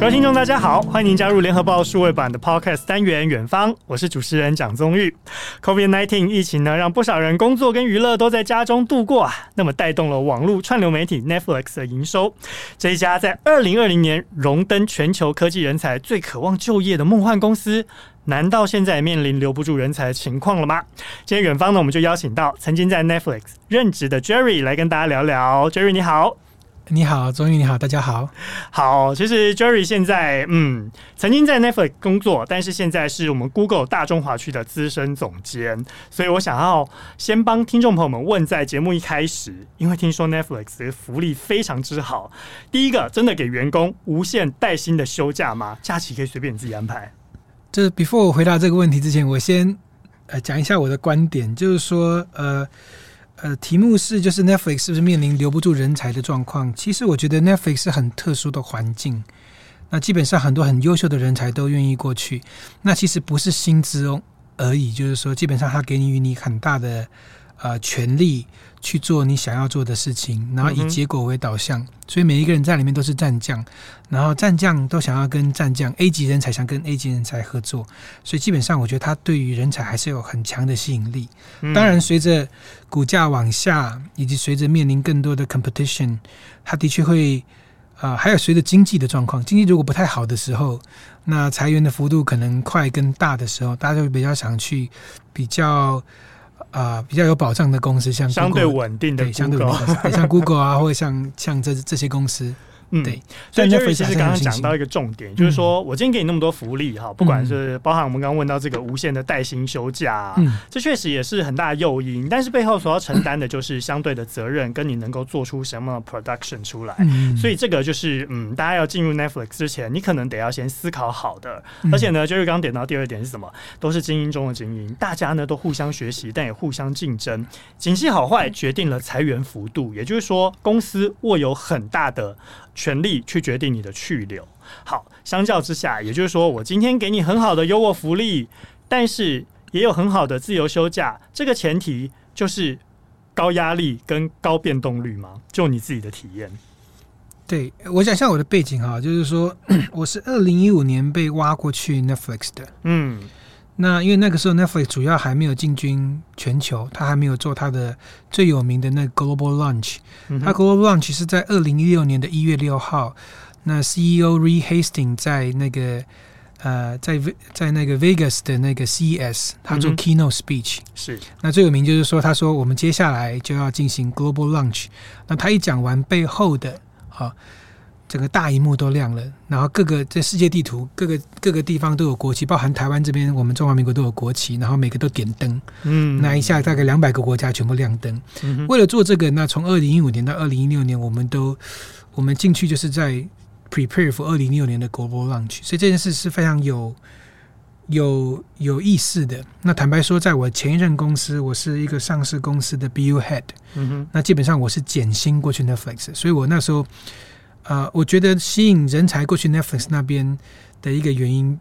各位听众，大家好，欢迎您加入联合报数位版的 Podcast 单元《远方》，我是主持人蒋宗玉。COVID-19 疫情呢，让不少人工作跟娱乐都在家中度过啊，那么带动了网络串流媒体 Netflix 的营收。这一家在二零二零年荣登全球科技人才最渴望就业的梦幻公司，难道现在面临留不住人才的情况了吗？今天远方呢，我们就邀请到曾经在 Netflix 任职的 Jerry 来跟大家聊聊。Jerry 你好。你好，宗玉你好，大家好。好，其实 Jerry 现在嗯，曾经在 Netflix 工作，但是现在是我们 Google 大中华区的资深总监。所以我想要先帮听众朋友们问，在节目一开始，因为听说 Netflix 的福利非常之好，第一个真的给员工无限带薪的休假吗？假期可以随便你自己安排。就是 before 我回答这个问题之前，我先呃讲一下我的观点，就是说呃。呃，题目是就是 Netflix 是不是面临留不住人才的状况？其实我觉得 Netflix 是很特殊的环境，那基本上很多很优秀的人才都愿意过去。那其实不是薪资哦而已，就是说基本上他给予你很大的。呃，权力去做你想要做的事情，然后以结果为导向，嗯、所以每一个人在里面都是战将，然后战将都想要跟战将 A 级人才想跟 A 级人才合作，所以基本上我觉得他对于人才还是有很强的吸引力。嗯、当然，随着股价往下，以及随着面临更多的 competition，他的确会啊、呃，还有随着经济的状况，经济如果不太好的时候，那裁员的幅度可能快跟大的时候，大家就会比较想去比较。啊、呃，比较有保障的公司，像 Google, 相对稳定的，相对稳定，像 Google 啊，或者像像这这些公司。嗯，对，所以 Jerry 其实刚刚讲到一个重点，就是说我今天给你那么多福利哈，不管是包含我们刚刚问到这个无限的带薪休假，嗯，这确实也是很大的诱因，但是背后所要承担的就是相对的责任，跟你能够做出什么样的 production 出来。所以这个就是嗯，大家要进入 Netflix 之前，你可能得要先思考好的。而且呢，Jerry 刚刚点到第二点是什么？都是精英中的精英，大家呢都互相学习，但也互相竞争。景气好坏决定了裁员幅度，也就是说，公司握有很大的。权力去决定你的去留。好，相较之下，也就是说，我今天给你很好的优渥福利，但是也有很好的自由休假。这个前提就是高压力跟高变动率吗？就你自己的体验。对，我想像我的背景哈，就是说，我是二零一五年被挖过去 Netflix 的。嗯。那因为那个时候 Netflix 主要还没有进军全球，它还没有做它的最有名的那个 Global Launch。它 Global Launch 是在二零一六年的一月六号，那 CEO Reed Hastings 在那个呃在在那个 Vegas 的那个 CES，他做 Keynote Speech。是。那最有名就是说，他说我们接下来就要进行 Global Launch。那他一讲完背后的啊。整个大荧幕都亮了，然后各个在世界地图，各个各个地方都有国旗，包含台湾这边，我们中华民国都有国旗，然后每个都点灯，嗯，那一下大概两百个国家全部亮灯。嗯、为了做这个，那从二零一五年到二零一六年，我们都我们进去就是在 prepare for 二零一六年的 global launch，所以这件事是非常有有有意思的。那坦白说，在我前一任公司，我是一个上市公司的 BU head，嗯哼，那基本上我是减薪过去 Netflix，所以我那时候。呃，我觉得吸引人才过去 Netflix 那边的一个原因，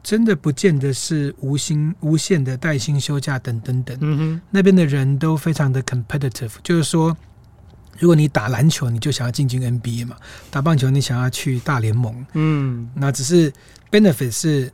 真的不见得是无薪、无限的带薪休假等等等。嗯哼，那边的人都非常的 competitive，就是说，如果你打篮球，你就想要进军 NBA 嘛；打棒球，你想要去大联盟。嗯，那只是 benefit 是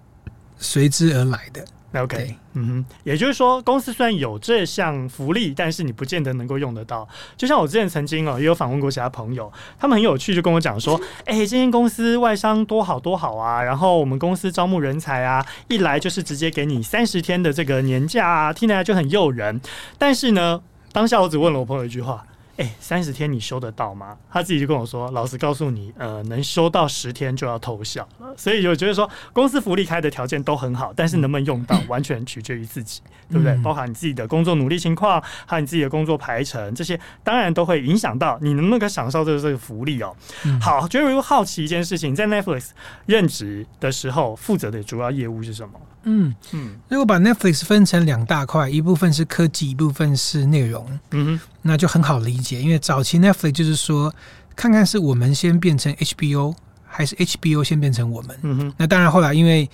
随之而来的。OK，嗯哼，也就是说，公司虽然有这项福利，但是你不见得能够用得到。就像我之前曾经哦，也有访问过其他朋友，他们很有趣，就跟我讲说：“哎、欸，这间公司外商多好多好啊，然后我们公司招募人才啊，一来就是直接给你三十天的这个年假啊，听起来就很诱人。但是呢，当下我只问了我朋友一句话。”哎，三十天你休得到吗？他自己就跟我说：“老实告诉你，呃，能休到十天就要偷笑了。”所以我觉得说，公司福利开的条件都很好，但是能不能用到，完全取决于自己，嗯、对不对？包含你自己的工作努力情况，还有你自己的工作排程，这些当然都会影响到你能不能够享受这个这个福利哦。嗯、好，觉得如果好奇一件事情，在 Netflix 任职的时候，负责的主要业务是什么？嗯嗯，如果把 Netflix 分成两大块，一部分是科技，一部分是内容，嗯哼，那就很好理解。因为早期 Netflix 就是说，看看是我们先变成 HBO，还是 HBO 先变成我们。嗯哼，那当然后来因为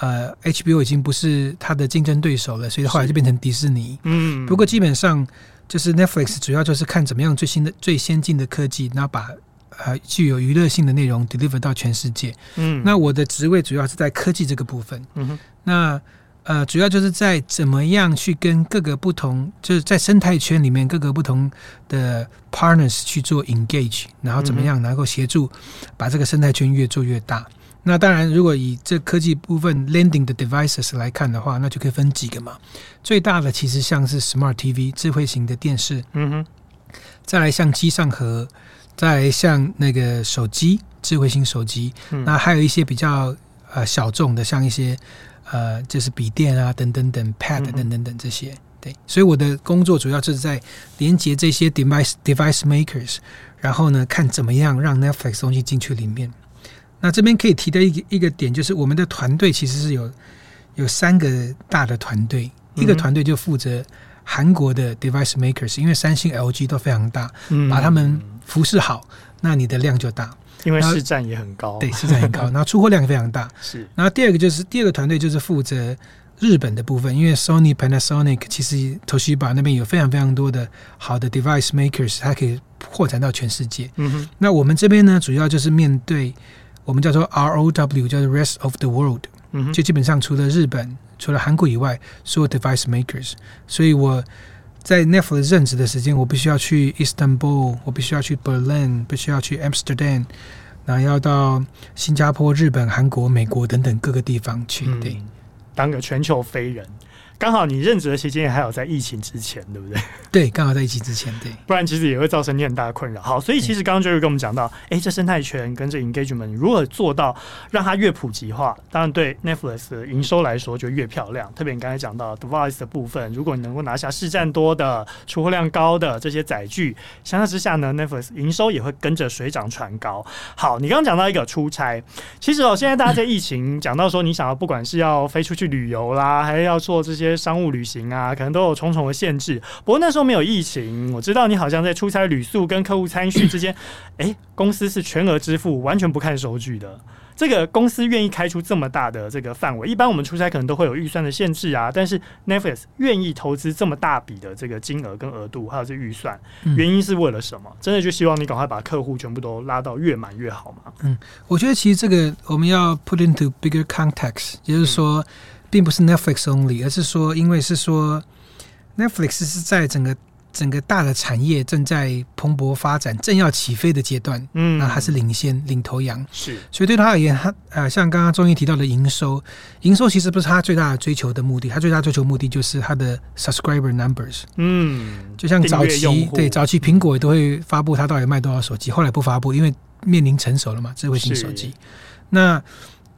呃 HBO 已经不是它的竞争对手了，所以后来就变成迪士尼。嗯，不过基本上就是 Netflix 主要就是看怎么样最新的最先进的科技，然后把呃具有娱乐性的内容 deliver 到全世界。嗯，那我的职位主要是在科技这个部分。嗯哼，那呃主要就是在怎么样去跟各个不同，就是在生态圈里面各个不同的 partners 去做 engage，然后怎么样能够协助把这个生态圈越做越大。那当然，如果以这科技部分 landing 的 devices 来看的话，那就可以分几个嘛。最大的其实像是 smart TV 智慧型的电视，嗯哼，再来像机上盒，再来像那个手机智慧型手机，嗯、那还有一些比较呃小众的，像一些呃就是笔电啊等等等 pad 等等等这些。嗯、对，所以我的工作主要就是在连接这些 device device makers，然后呢看怎么样让 Netflix 东西进去里面。那这边可以提的一个一个点，就是我们的团队其实是有有三个大的团队，一个团队就负责韩国的 device makers，因为三星、LG 都非常大，把他们服侍好，那你的量就大，因为市占也很高，对，市占很高，然后出货量也非常大。是，然后第二个就是第二个团队就是负责日本的部分，因为 Sony、Panasonic 其实 Toshiba 那边有非常非常多的好的 device makers，它可以扩展到全世界。嗯哼，那我们这边呢，主要就是面对。我们叫做 ROW，叫做 Rest of the World，嗯哼，就基本上除了日本、除了韩国以外，所有 device makers。所以我在 Netflix 任职的时间，我必须要去 Istanbul，我必须要去 Berlin，必须要去 Amsterdam，然后要到新加坡、日本、韩国、美国等等各个地方去，对，嗯，当个全球飞人。刚好你任职的期间也还有在疫情之前，对不对？对，刚好在疫情之前，对，不然其实也会造成你很大的困扰。好，所以其实刚刚 Jerry 跟我们讲到，哎、欸，这生态圈跟这 engagement 如何做到让它越普及化，当然对 Netflix 的营收来说就越漂亮。特别你刚才讲到 device 的部分，如果你能够拿下市占多的、出货量高的这些载具，相较之下呢，Netflix 营收也会跟着水涨船高。好，你刚刚讲到一个出差，其实哦，现在大家在疫情讲到说，你想要不管是要飞出去旅游啦，还是要做这些。商务旅行啊，可能都有重重的限制。不过那时候没有疫情，我知道你好像在出差旅宿跟客户餐叙之间，哎、欸，公司是全额支付，完全不看收据的。这个公司愿意开出这么大的这个范围，一般我们出差可能都会有预算的限制啊。但是 Netflix 愿意投资这么大笔的这个金额跟额度，还有这预算，原因是为了什么？真的就希望你赶快把客户全部都拉到越满越好吗？嗯，我觉得其实这个我们要 put into bigger context，就是说。嗯并不是 Netflix only，而是说，因为是说 Netflix 是在整个整个大的产业正在蓬勃发展、正要起飞的阶段，嗯，那还是领先领头羊，是，所以对他而言，他呃，像刚刚中医提到的营收，营收其实不是他最大的追求的目的，他最大追求目的就是他的 subscriber numbers，嗯，就像早期对早期苹果也都会发布他到底卖多少手机，后来不发布，因为面临成熟了嘛，智慧型手机，那。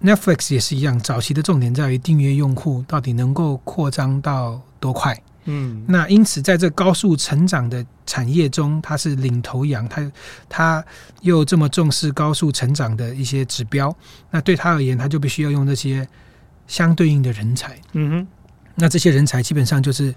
Netflix 也是一样，早期的重点在于订阅用户到底能够扩张到多快。嗯，那因此在这高速成长的产业中，它是领头羊，它它又这么重视高速成长的一些指标，那对他而言，他就必须要用这些相对应的人才。嗯哼，那这些人才基本上就是。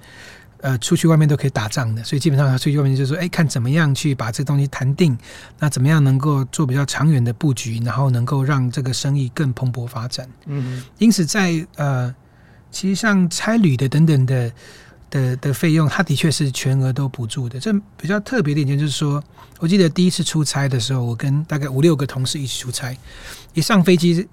呃，出去外面都可以打仗的，所以基本上他出去外面就是说，哎，看怎么样去把这东西谈定，那怎么样能够做比较长远的布局，然后能够让这个生意更蓬勃发展。嗯哼，因此在呃，其实像差旅的等等的的的费用，它的确是全额都补助的。这比较特别的一点就是说，我记得第一次出差的时候，我跟大概五六个同事一起出差，一上飞机，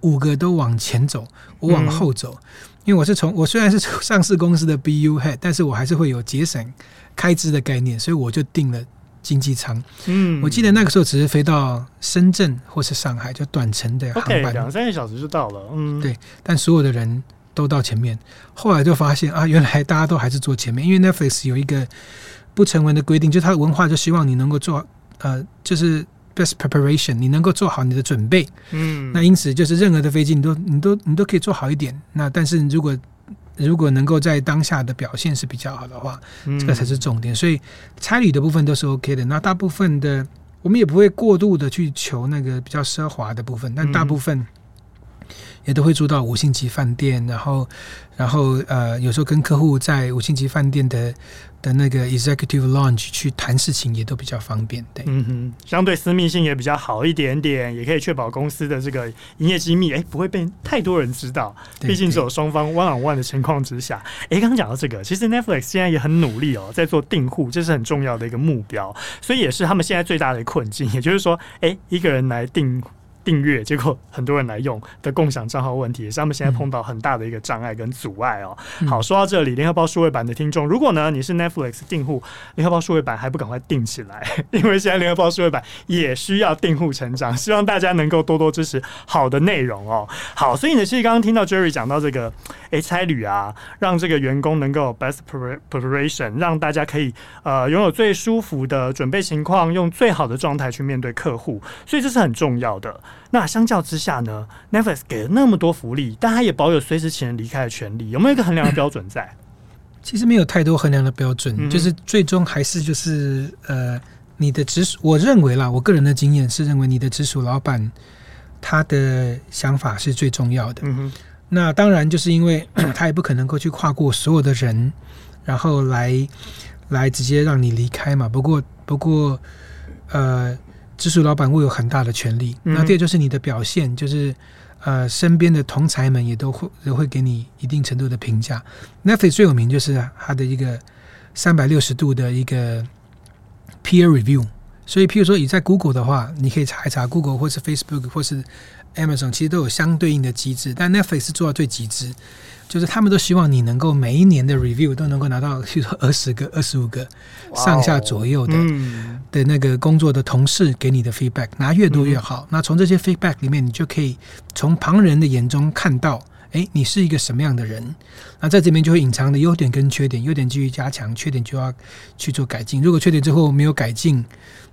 五个都往前走，我往后走。嗯因为我是从我虽然是 上市公司的 BU head，但是我还是会有节省开支的概念，所以我就订了经济舱。嗯，我记得那个时候只是飞到深圳或是上海，就短程的航班，两三个小时就到了。嗯，对。但所有的人都到前面，后来就发现啊，原来大家都还是坐前面，因为 Netflix 有一个不成文的规定，就是它的文化就希望你能够做呃，就是。Best preparation，你能够做好你的准备，嗯，那因此就是任何的飞机，你都你都你都可以做好一点。那但是如果如果能够在当下的表现是比较好的话，嗯，这个才是重点。所以差旅的部分都是 OK 的。那大部分的我们也不会过度的去求那个比较奢华的部分，但大部分也都会住到五星级饭店，然后，然后呃，有时候跟客户在五星级饭店的的那个 executive lounge 去谈事情，也都比较方便。对，嗯哼，相对私密性也比较好一点点，也可以确保公司的这个营业机密，哎，不会被太多人知道。毕竟只有双方 one on one 的情况之下。哎，刚刚讲到这个，其实 Netflix 现在也很努力哦，在做订户，这是很重要的一个目标，所以也是他们现在最大的困境。也就是说，哎，一个人来订。订阅，结果很多人来用的共享账号问题，也是他们现在碰到很大的一个障碍跟阻碍哦。嗯、好，说到这里，联合报数位版的听众，如果呢你是 Netflix 订户，联合报数位版还不赶快订起来，因为现在联合报数位版也需要订户成长，希望大家能够多多支持好的内容哦。好，所以呢，其实刚刚听到 Jerry 讲到这个，哎，差旅啊，让这个员工能够 best preparation，让大家可以呃拥有最舒服的准备情况，用最好的状态去面对客户，所以这是很重要的。那相较之下呢，Netflix 给了那么多福利，但他也保有随时请人离开的权利，有没有一个衡量的标准在？其实没有太多衡量的标准，嗯、就是最终还是就是呃，你的直属，我认为啦，我个人的经验是认为你的直属老板他的想法是最重要的。嗯哼，那当然就是因为 他也不可能够去跨过所有的人，然后来来直接让你离开嘛。不过不过呃。直属老板会有很大的权力，嗯、那第二就是你的表现，就是呃，身边的同才们也都会都会给你一定程度的评价。Netflix 最有名就是它的一个三百六十度的一个 peer review，所以譬如说你在 Google 的话，你可以查一查 Google 或是 Facebook 或是 Amazon，其实都有相对应的机制，但 Netflix 是做到最极致。就是他们都希望你能够每一年的 review 都能够拿到，比如说二十个、二十五个上下左右的、嗯、的那个工作的同事给你的 feedback，拿越多越好。嗯、那从这些 feedback 里面，你就可以从旁人的眼中看到，哎，你是一个什么样的人。那在这边就会隐藏的优点跟缺点，优点继续加强，缺点就要去做改进。如果缺点之后没有改进，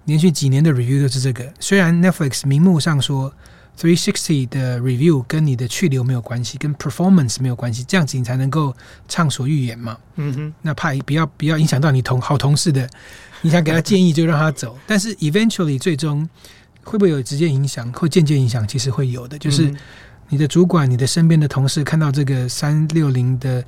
连续几年的 review 都是这个。虽然 Netflix 明目上说。Three sixty 的 review 跟你的去留没有关系，跟 performance 没有关系，这样子你才能够畅所欲言嘛。嗯哼，那怕不要不要影响到你同好同事的，你想给他建议就让他走。但是 eventually 最终会不会有直接影响或间接影响？其实会有的，就是你的主管、你的身边的同事看到这个三六零的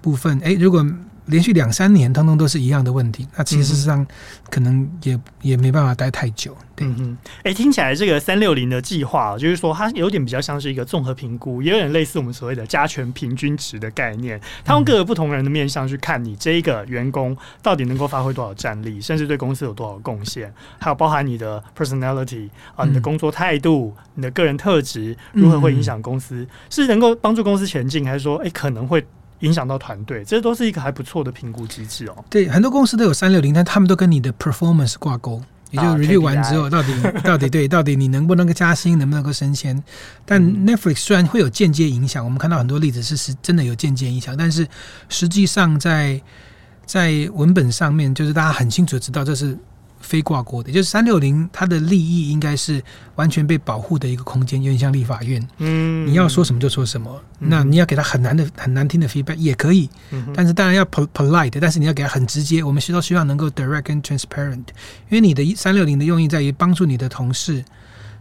部分，诶，如果。连续两三年，通通都是一样的问题。那其实上可能也、嗯、也没办法待太久。对，嗯哎、欸，听起来这个三六零的计划，就是说它有点比较像是一个综合评估，也有点类似我们所谓的加权平均值的概念。它用各个不同人的面向去看你这一个员工到底能够发挥多少战力，甚至对公司有多少贡献，还有包含你的 personality 啊，你的工作态度、你的个人特质如何会影响公司，嗯、是能够帮助公司前进，还是说哎、欸、可能会？影响到团队，这都是一个还不错的评估机制哦。对，很多公司都有三六零，但他们都跟你的 performance 挂钩，也就 review 完之后，到底、啊、到底对，到底你能不能够加薪，能不能够升迁？但 Netflix 虽然会有间接影响，我们看到很多例子是是真的有间接影响，但是实际上在在文本上面，就是大家很清楚知道这是。非挂钩的，就是三六零，它的利益应该是完全被保护的一个空间，有点像立法院。嗯，你要说什么就说什么，嗯、那你要给他很难的、很难听的 feedback 也可以，嗯、但是当然要 polite，但是你要给他很直接。我们需要希望能够 direct and transparent，因为你的三六零的用意在于帮助你的同事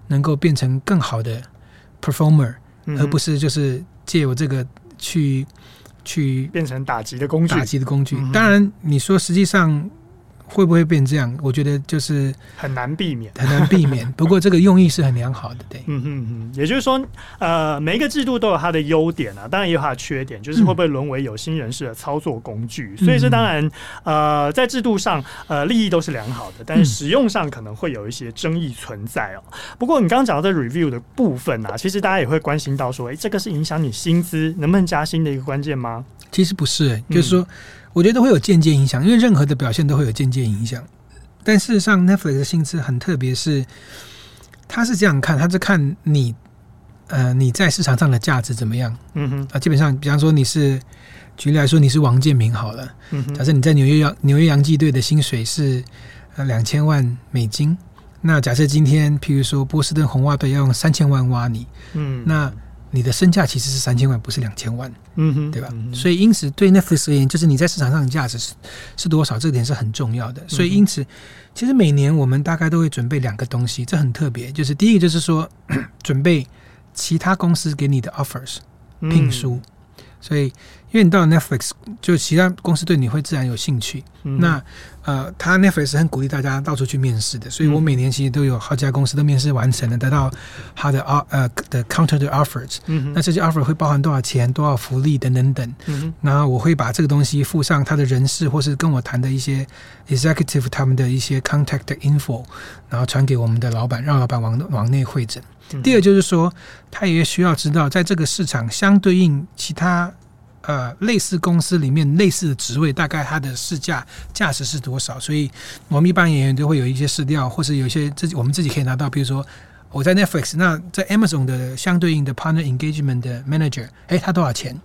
能够变成更好的 performer，、嗯、而不是就是借由这个去去变成打击的工具。打击的工具，嗯、当然你说实际上。会不会变这样？我觉得就是很难避免，很难避免。不过这个用意是很良好的，对。嗯嗯嗯，也就是说，呃，每一个制度都有它的优点啊，当然也有它的缺点，就是会不会沦为有心人士的操作工具。嗯、所以这当然，呃，在制度上，呃，利益都是良好的，但是使用上可能会有一些争议存在哦。不过你刚刚讲到这 review 的部分啊，其实大家也会关心到说，哎，这个是影响你薪资能不能加薪的一个关键吗？其实不是、欸，就是说。嗯我觉得会有间接影响，因为任何的表现都会有间接影响。但事实上，Netflix 的薪资很特别，是他是这样看，他是看你，呃，你在市场上的价值怎么样。嗯哼，啊，基本上，比方说你是，举例来说，你是王建民好了。嗯哼，假设你在纽约洋纽约洋基队的薪水是呃两千万美金，那假设今天，譬如说波士顿红袜队要用三千万挖你，嗯，那。你的身价其实是三千万，不是两千万，嗯哼，对吧？嗯、所以因此对 Netflix 而言，就是你在市场上的价值是是多少，这点是很重要的。所以因此，其实每年我们大概都会准备两个东西，这很特别。就是第一个就是说，准备其他公司给你的 offers 聘书，嗯、所以。因为你到了 Netflix，就其他公司对你会自然有兴趣。嗯、那呃，他 Netflix 很鼓励大家到处去面试的，所以我每年其实都有好几家公司的面试完成了，得到他的 o 呃的 counter 的 offers。嗯、那这些 offer 会包含多少钱、多少福利等等等。嗯、然后我会把这个东西附上他的人事或是跟我谈的一些 executive 他们的一些 contact info，然后传给我们的老板，让老板往往内会诊。嗯、第二就是说，他也需要知道在这个市场相对应其他。呃，类似公司里面类似的职位，大概它的市价价值是多少？所以我们一般演员都会有一些市调，或是有一些自己我们自己可以拿到。比如说我在 Netflix，那在 Amazon 的相对应的 Partner Engagement 的 Manager，哎，他多少钱？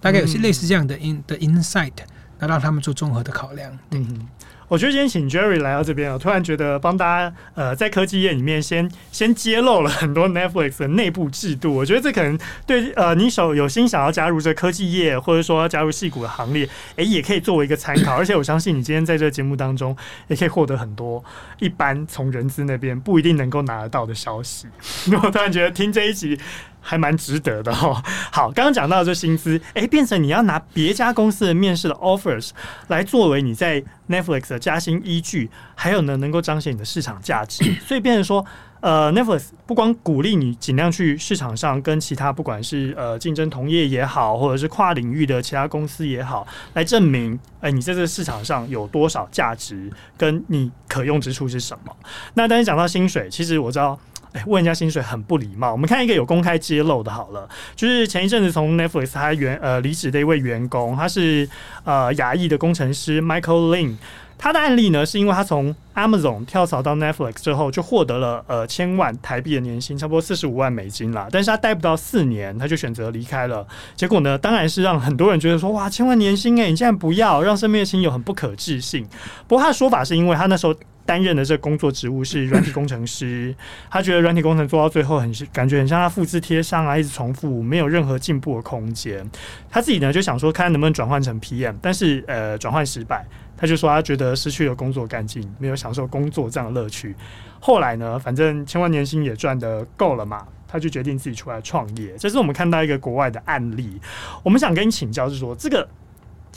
大概有些类似这样的 in 的 insight，那让他们做综合的考量。对。嗯我觉得今天请 Jerry 来到这边，我突然觉得帮大家呃在科技业里面先先揭露了很多 Netflix 的内部制度。我觉得这可能对呃你手有心想要加入这科技业，或者说要加入戏骨的行列，哎，也可以作为一个参考。而且我相信你今天在这个节目当中也可以获得很多一般从人资那边不一定能够拿得到的消息。我突然觉得听这一集。还蛮值得的哦。好，刚刚讲到这薪资，哎、欸，变成你要拿别家公司的面试的 offers 来作为你在 Netflix 的加薪依据，还有呢，能够彰显你的市场价值。所以变成说，呃，Netflix 不光鼓励你尽量去市场上跟其他不管是呃竞争同业也好，或者是跨领域的其他公司也好，来证明哎、欸、你在这个市场上有多少价值，跟你可用之处是什么。那但是讲到薪水，其实我知道。问人家薪水很不礼貌。我们看一个有公开揭露的，好了，就是前一阵子从 Netflix 他原呃离职的一位员工，他是呃亚裔的工程师 Michael Lin。他的案例呢，是因为他从 Amazon 跳槽到 Netflix 之后，就获得了呃千万台币的年薪，差不多四十五万美金啦。但是他待不到四年，他就选择离开了。结果呢，当然是让很多人觉得说，哇，千万年薪诶、你竟然不要，让身边的亲友很不可置信。不过他的说法是因为他那时候。担任的这个工作职务是 软体工程师，他觉得软体工程做到最后很感觉很像他复制贴上啊，一直重复，没有任何进步的空间。他自己呢就想说，看能不能转换成 PM，但是呃转换失败，他就说他觉得失去了工作干劲，没有享受工作这样的乐趣。后来呢，反正千万年薪也赚得够了嘛，他就决定自己出来创业。这是我们看到一个国外的案例，我们想跟你请教，是说这个。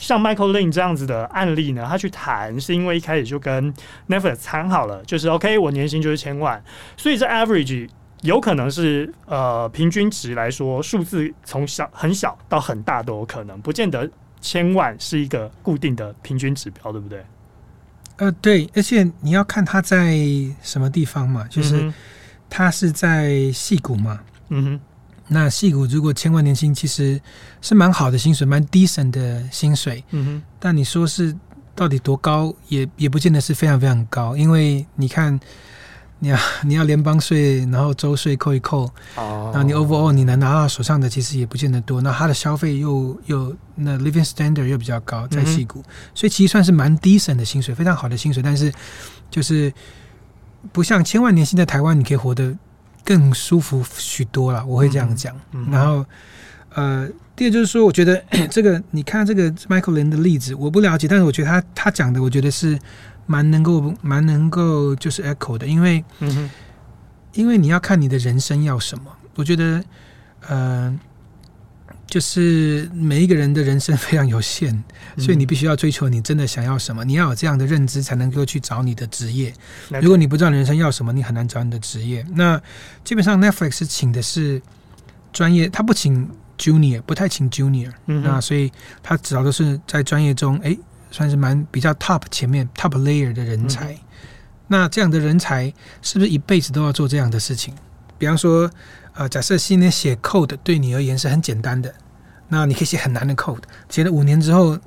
像 Michael Lin 这样子的案例呢，他去谈是因为一开始就跟 Netflix 谈好了，就是 OK，我年薪就是千万，所以这 average 有可能是呃平均值来说，数字从小很小到很大都有可能，不见得千万是一个固定的平均指标，对不对？呃，对，而且你要看他在什么地方嘛，就是他是在戏谷嘛，嗯哼。那戏骨如果千万年薪，其实是蛮好的薪水，蛮 decent 的薪水。嗯哼。但你说是到底多高，也也不见得是非常非常高，因为你看，你要 你要联邦税，然后州税扣一扣，哦，然后你 overall 你能拿到手上的其实也不见得多。那他的消费又又那 living standard 又比较高，在戏骨，嗯、所以其实算是蛮 decent 的薪水，非常好的薪水。但是就是不像千万年薪在台湾，你可以活得。更舒服许多了，我会这样讲。嗯嗯、然后，呃，第二就是说，我觉得 这个你看这个 Michael Lin 的例子，我不了解，但是我觉得他他讲的，我觉得是蛮能够蛮能够就是 echo 的，因为，因为你要看你的人生要什么，我觉得，呃。就是每一个人的人生非常有限，所以你必须要追求你真的想要什么。你要有这样的认知，才能够去找你的职业。如果你不知道人生要什么，你很难找你的职业。那基本上 Netflix 请的是专业，他不请 Junior，不太请 Junior。那所以他找的是在专业中，哎，算是蛮比较 Top 前面 Top Layer 的人才。那这样的人才是不是一辈子都要做这样的事情？比方说，呃，假设今年写 code 对你而言是很简单的，那你可以写很难的 code，写了五年之后，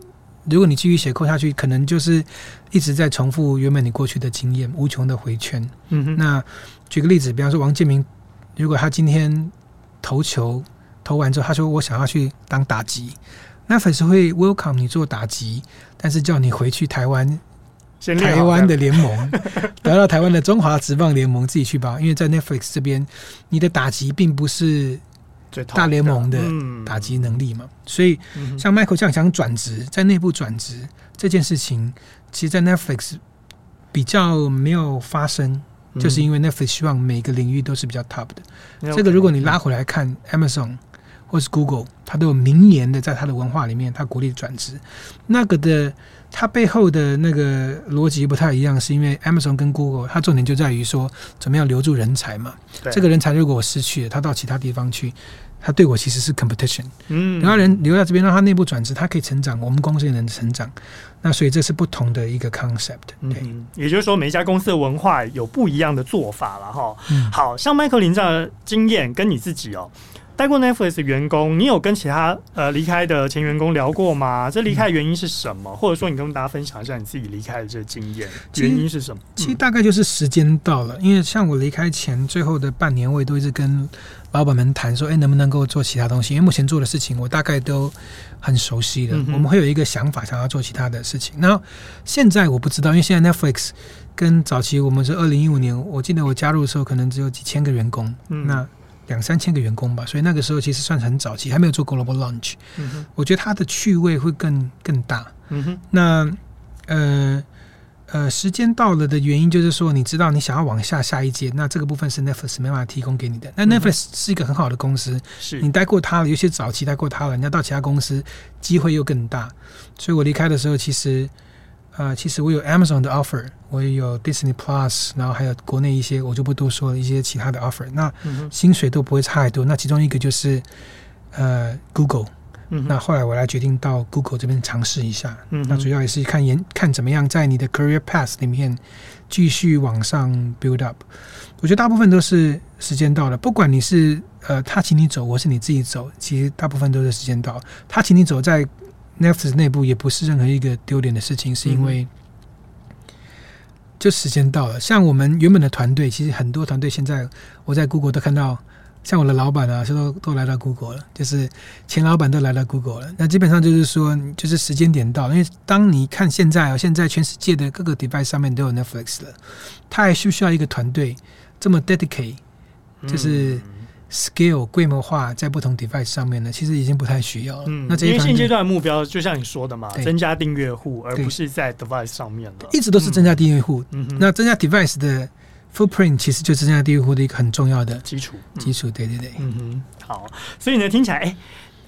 如果你继续写 code 下去，可能就是一直在重复原本你过去的经验，无穷的回圈。嗯哼。那举个例子，比方说王建民，如果他今天投球投完之后，他说我想要去当打击，那粉丝会 welcome 你做打击，但是叫你回去台湾。台湾的联盟，得到台湾的中华职棒联盟自己去吧，因为在 Netflix 这边，你的打击并不是大联盟的打击能力嘛，所以像 Michael 这样想转职，在内部转职这件事情，其实，在 Netflix 比较没有发生，就是因为 Netflix 希望每个领域都是比较 top 的。嗯、这个如果你拉回来看 Amazon 或是 Google，它都有明年的在它的文化里面，它鼓励转职。那个的它背后的那个逻辑不太一样，是因为 Amazon 跟 Google 它重点就在于说怎么样留住人才嘛。这个人才如果我失去了，他到其他地方去。他对我其实是 competition，嗯，然后人留在这边，让他内部转职，他可以成长，我们公司也能成长，那所以这是不同的一个 concept，对，嗯，也就是说每一家公司的文化有不一样的做法了哈。嗯，好像麦克林这样的经验跟你自己哦。带过 Netflix 的员工，你有跟其他呃离开的前员工聊过吗？这离开的原因是什么？或者说，你跟大家分享一下你自己离开的这个经验，原因是什么？其实大概就是时间到了，因为像我离开前最后的半年，我也都一直跟老板们谈说，哎，能不能够做其他东西？因为目前做的事情我大概都很熟悉的，嗯、我们会有一个想法，想要做其他的事情。那现在我不知道，因为现在 Netflix 跟早期我们是二零一五年，我记得我加入的时候可能只有几千个员工，嗯、那。两三千个员工吧，所以那个时候其实算是很早期，还没有做 global launch。嗯，我觉得它的趣味会更更大。嗯哼，那呃呃，时间到了的原因就是说，你知道你想要往下下一阶，那这个部分是 Netflix 没办法提供给你的。那 Netflix 是一个很好的公司，是你待过它了，有些早期待过它了，人家到其他公司机会又更大。所以我离开的时候，其实。呃，其实我有 Amazon 的 offer，我也有 Disney Plus，然后还有国内一些，我就不多说了一些其他的 offer。那薪水都不会差太多。那其中一个就是呃 Google，嗯，那后来我来决定到 Google 这边尝试一下。嗯，那主要也是看研看怎么样在你的 career path 里面继续往上 build up。我觉得大部分都是时间到了，不管你是呃他请你走，或是你自己走，其实大部分都是时间到。他请你走在。Netflix 内部也不是任何一个丢脸的事情，是因为就时间到了。像我们原本的团队，其实很多团队现在我在 Google 都看到，像我的老板啊，都都来到 Google 了，就是前老板都来到 Google 了。那基本上就是说，就是时间点到了。因为当你看现在啊，现在全世界的各个 device 上面都有 Netflix 了，他还需不需要一个团队这么 dedicate？就是。Scale 规模化在不同 device 上面呢，其实已经不太需要了。嗯，那这因为现阶段的目标就像你说的嘛，增加订阅户，而不是在 device 上面了。一直都是增加订阅户。嗯哼，那增加 device 的 footprint 其实就是增加订阅户的一个很重要的基础。基础，对对对。嗯哼，好。所以呢，听起来，哎、欸，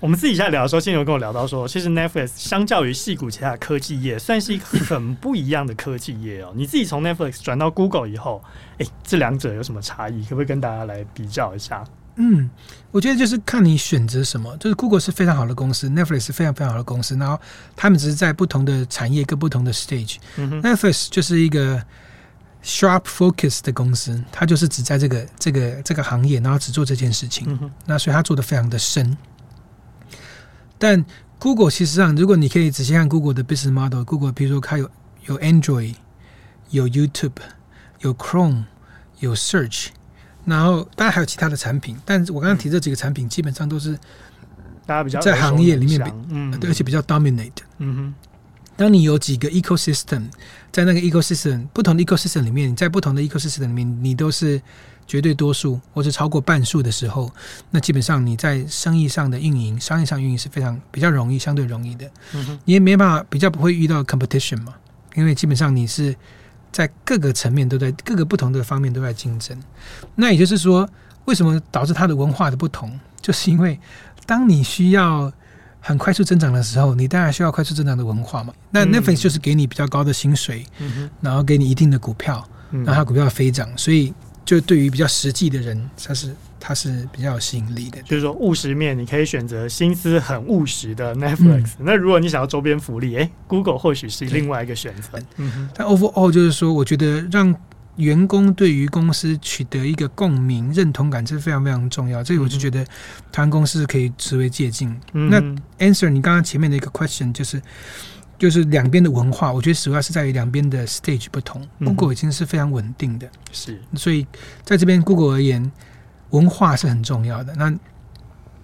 我们自己在聊的时候，先有跟我聊到说，其实 Netflix 相较于矽谷其他的科技业，算是一个很不一样的科技业哦。你自己从 Netflix 转到 Google 以后，哎、欸，这两者有什么差异？可不可以跟大家来比较一下？嗯，我觉得就是看你选择什么。就是 Google 是非常好的公司，Netflix 是非常非常好的公司。然后他们只是在不同的产业跟不同的 stage、嗯。Netflix 就是一个 sharp focus 的公司，它就是只在这个这个这个行业，然后只做这件事情。嗯。那所以它做的非常的深。但 Google 其实上，如果你可以仔细看 Google 的 business model，Google 比如说它有有 Android，有 YouTube，有 Chrome，有 Search。然后当然还有其他的产品，但是我刚刚提这几个产品基本上都是大家比较在行业里面比，嗯，对，而且比较 dominate。嗯哼，当你有几个 ecosystem，在那个 ecosystem 不同的 ecosystem 里面，在不同的 ecosystem 里面，你都是绝对多数或者超过半数的时候，那基本上你在生意上的运营、商业上运营是非常比较容易、相对容易的。嗯哼，你也没办法比较不会遇到 competition 嘛，因为基本上你是。在各个层面都在各个不同的方面都在竞争，那也就是说，为什么导致它的文化的不同？就是因为当你需要很快速增长的时候，你当然需要快速增长的文化嘛。那 Netflix 就是给你比较高的薪水，嗯、然后给你一定的股票，然后它股票飞涨，所以就对于比较实际的人，它是。它是比较有吸引力的，就是说务实面，你可以选择心思很务实的 Netflix。嗯、那如果你想要周边福利，哎，Google 或许是另外一个选择。嗯哼。但 overall 就是说，我觉得让员工对于公司取得一个共鸣、认同感，这是非常非常重要。这个我就觉得台湾公司可以值为借鉴。嗯、那 Answer 你刚刚前面的一个 question 就是，就是两边的文化，我觉得主要是在于两边的 stage 不同。Google 已经是非常稳定的，是，所以在这边 Google 而言。文化是很重要的。那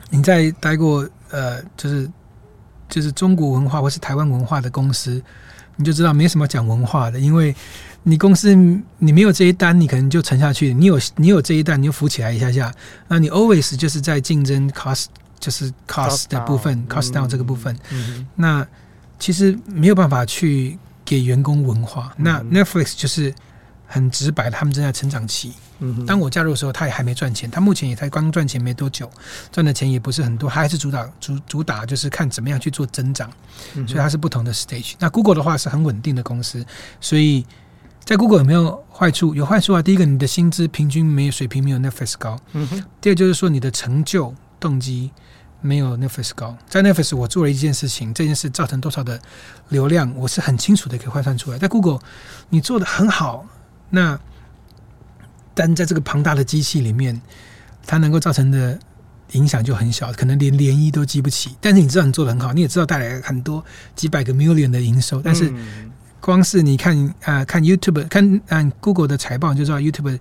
你在待过呃，就是就是中国文化或是台湾文化的公司，你就知道没什么讲文化的，因为你公司你没有这一单，你可能就沉下去；你有你有这一单，你就浮起来一下下。那你 always 就是在竞争 cost，就是 cost 的部分，cost down 这个部分。那其实没有办法去给员工文化。那 Netflix 就是。很直白的，他们正在成长期。嗯，当我加入的时候，他也还没赚钱，他目前也才刚赚钱没多久，赚的钱也不是很多，他还是主打主主打就是看怎么样去做增长，所以它是不同的 stage。那 Google 的话是很稳定的公司，所以在 Google 有没有坏处？有坏处啊！第一个，你的薪资平均没有水平没有 Netflix 高。第二就是说你的成就动机没有 Netflix 高。在 Netflix 我做了一件事情，这件事造成多少的流量，我是很清楚的可以换算出来。在 Google 你做的很好，那。但在这个庞大的机器里面，它能够造成的影响就很小，可能连涟漪都激不起。但是你知道你做的很好，你也知道带来很多几百个 million 的营收。但是光是你看啊、呃，看 YouTube，看按 Google 的财报就知道 YouTube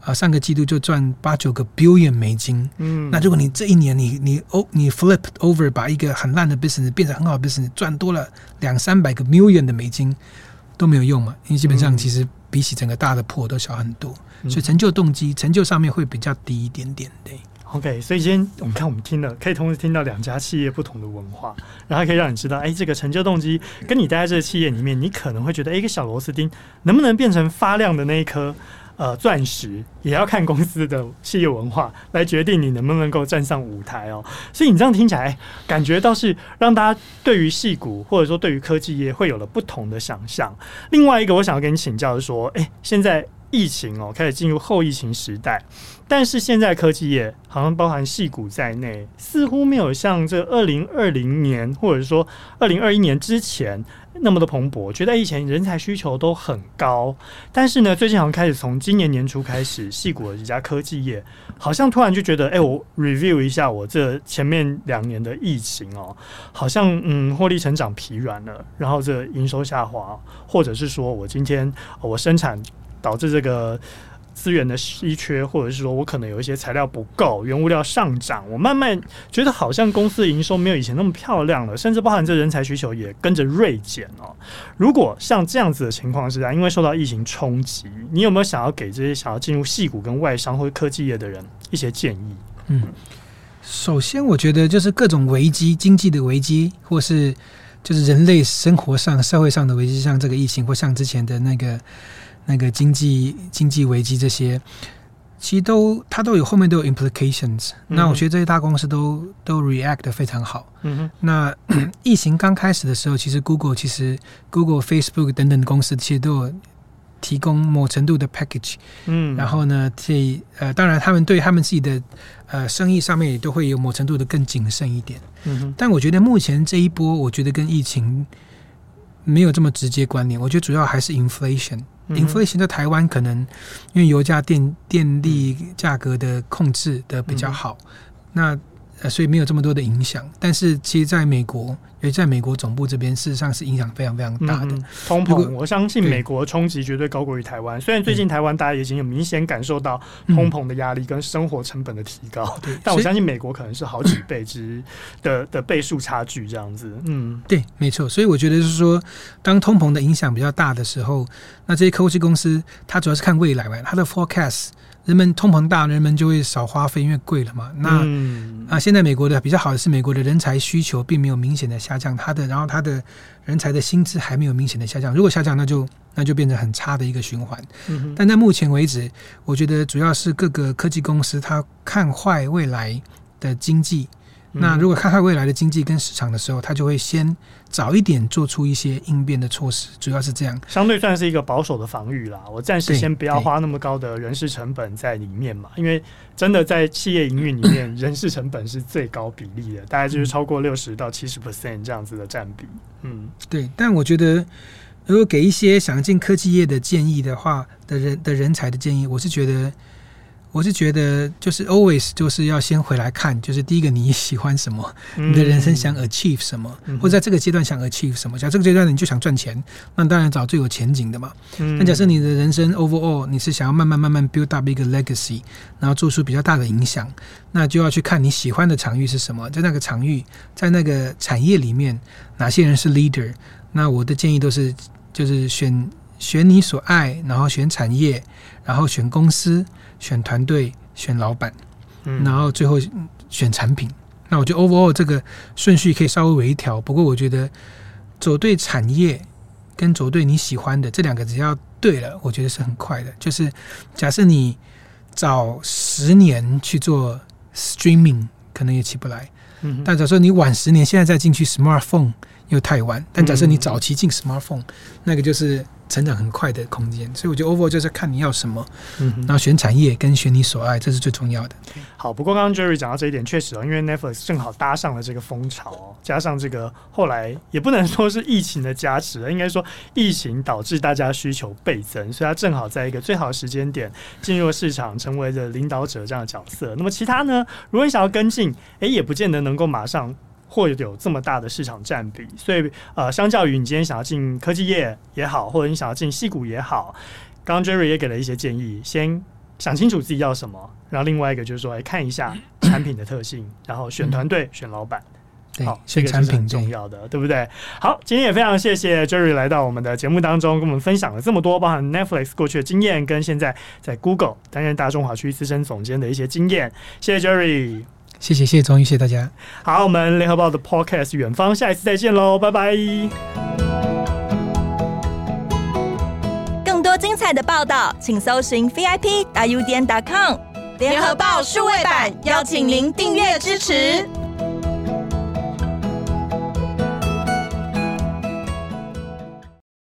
啊、呃，上个季度就赚八九个 billion 美金。嗯，那如果你这一年你你哦你 flip over 把一个很烂的 business 变成很好的 business，赚多了两三百个 million 的美金都没有用嘛？因为基本上其实比起整个大的破都小很多。所以成就动机、成就上面会比较低一点点，对。OK，所以今天我们看，我们听了，可以同时听到两家企业不同的文化，然后可以让你知道，哎，这个成就动机跟你待在这个企业里面，你可能会觉得，哎，一个小螺丝钉能不能变成发亮的那一颗呃钻石，也要看公司的企业文化来决定你能不能够站上舞台哦。所以你这样听起来，感觉倒是让大家对于戏骨或者说对于科技业会有了不同的想象。另外一个，我想要跟你请教的是说，哎，现在。疫情哦，开始进入后疫情时代，但是现在科技业好像包含戏股在内，似乎没有像这二零二零年或者说二零二一年之前那么的蓬勃。觉得以前人才需求都很高，但是呢，最近好像开始从今年年初开始，戏股的几家科技业好像突然就觉得，哎、我 review 一下我这前面两年的疫情哦，好像嗯获利成长疲软了，然后这营收下滑，或者是说我今天我生产。导致这个资源的稀缺，或者是说我可能有一些材料不够，原物料上涨，我慢慢觉得好像公司的营收没有以前那么漂亮了，甚至包含这人才需求也跟着锐减哦。如果像这样子的情况之下，因为受到疫情冲击，你有没有想要给这些想要进入矽谷跟外商或科技业的人一些建议？嗯，首先我觉得就是各种危机，经济的危机，或是就是人类生活上、社会上的危机，像这个疫情，或像之前的那个。那个经济经济危机这些，其实都它都有后面都有 implications、嗯。那我觉得这些大公司都都 react 得非常好。嗯哼。那 疫情刚开始的时候，其实 Google 其实 Google、Facebook 等等的公司其实都有提供某程度的 package。嗯。然后呢，这呃，当然他们对他们自己的呃生意上面也都会有某程度的更谨慎一点。嗯哼。但我觉得目前这一波，我觉得跟疫情没有这么直接关联。我觉得主要还是 inflation。Inflation 在台湾可能因为油价、电电力价格的控制的比较好，那。呃，所以没有这么多的影响，但是其实在美国，尤其在美国总部这边，事实上是影响非常非常大的。嗯、通膨，我相信美国冲击绝对高过于台湾。虽然最近台湾大家已经有明显感受到通膨的压力跟生活成本的提高，嗯、但我相信美国可能是好几倍之的的倍数差距这样子。嗯，对，没错。所以我觉得就是说，当通膨的影响比较大的时候，那这些科技公司它主要是看未来嘛，它的 forecast。人们通膨大，人们就会少花费，因为贵了嘛。那、嗯、啊，现在美国的比较好的是，美国的人才需求并没有明显的下降，它的然后它的人才的薪资还没有明显的下降。如果下降，那就那就变成很差的一个循环。嗯、但在目前为止，我觉得主要是各个科技公司它看坏未来的经济。那如果看看未来的经济跟市场的时候，他就会先早一点做出一些应变的措施，主要是这样。相对算是一个保守的防御啦。我暂时先不要花那么高的人事成本在里面嘛，因为真的在企业营运里面，人事成本是最高比例的，大概就是超过六十到七十 percent 这样子的占比。嗯，对。但我觉得，如果给一些想进科技业的建议的话，的人的人才的建议，我是觉得。我是觉得，就是 always 就是要先回来看，就是第一个你喜欢什么，你的人生想 achieve 什么，或者在这个阶段想 achieve 什么。假如这个阶段你就想赚钱，那当然找最有前景的嘛。那假设你的人生 overall 你是想要慢慢慢慢 build up 一个 legacy，然后做出比较大的影响，那就要去看你喜欢的场域是什么，在那个场域，在那个产业里面，哪些人是 leader。那我的建议都是，就是选选你所爱，然后选产业，然后选公司。选团队，选老板，然后最后选产品。那我觉得 overall 这个顺序可以稍微微调。不过我觉得走对产业跟走对你喜欢的这两个，只要对了，我觉得是很快的。就是假设你早十年去做 streaming，可能也起不来。嗯，但假设你晚十年，现在再进去 smartphone 又太晚。但假设你早期进 smartphone，那个就是。成长很快的空间，所以我觉得 overall 就是看你要什么，嗯，然后选产业跟选你所爱，这是最重要的。好，不过刚刚 Jerry 讲到这一点，确实哦，因为 Netflix 正好搭上了这个风潮，加上这个后来也不能说是疫情的加持，应该说疫情导致大家需求倍增，所以它正好在一个最好的时间点进入了市场，成为了领导者这样的角色。那么其他呢？如果你想要跟进，哎，也不见得能够马上。或者有这么大的市场占比，所以呃，相较于你今天想要进科技业也好，或者你想要进戏股也好，刚刚 Jerry 也给了一些建议，先想清楚自己要什么，然后另外一个就是说，来看一下产品的特性，然后选团队、嗯、选老板，好，这个是很重要的，对不对？好，今天也非常谢谢 Jerry 来到我们的节目当中，跟我们分享了这么多，包含 Netflix 过去的经验，跟现在在 Google 担任大中华区资深总监的一些经验，谢谢 Jerry。谢谢谢谢钟玉，谢谢大家。好，我们联合报的 Podcast 远方，下一次再见喽，拜拜。更多精彩的报道，请搜寻 VIP 大 U 点 com 联合报数位版，邀请您订阅支持。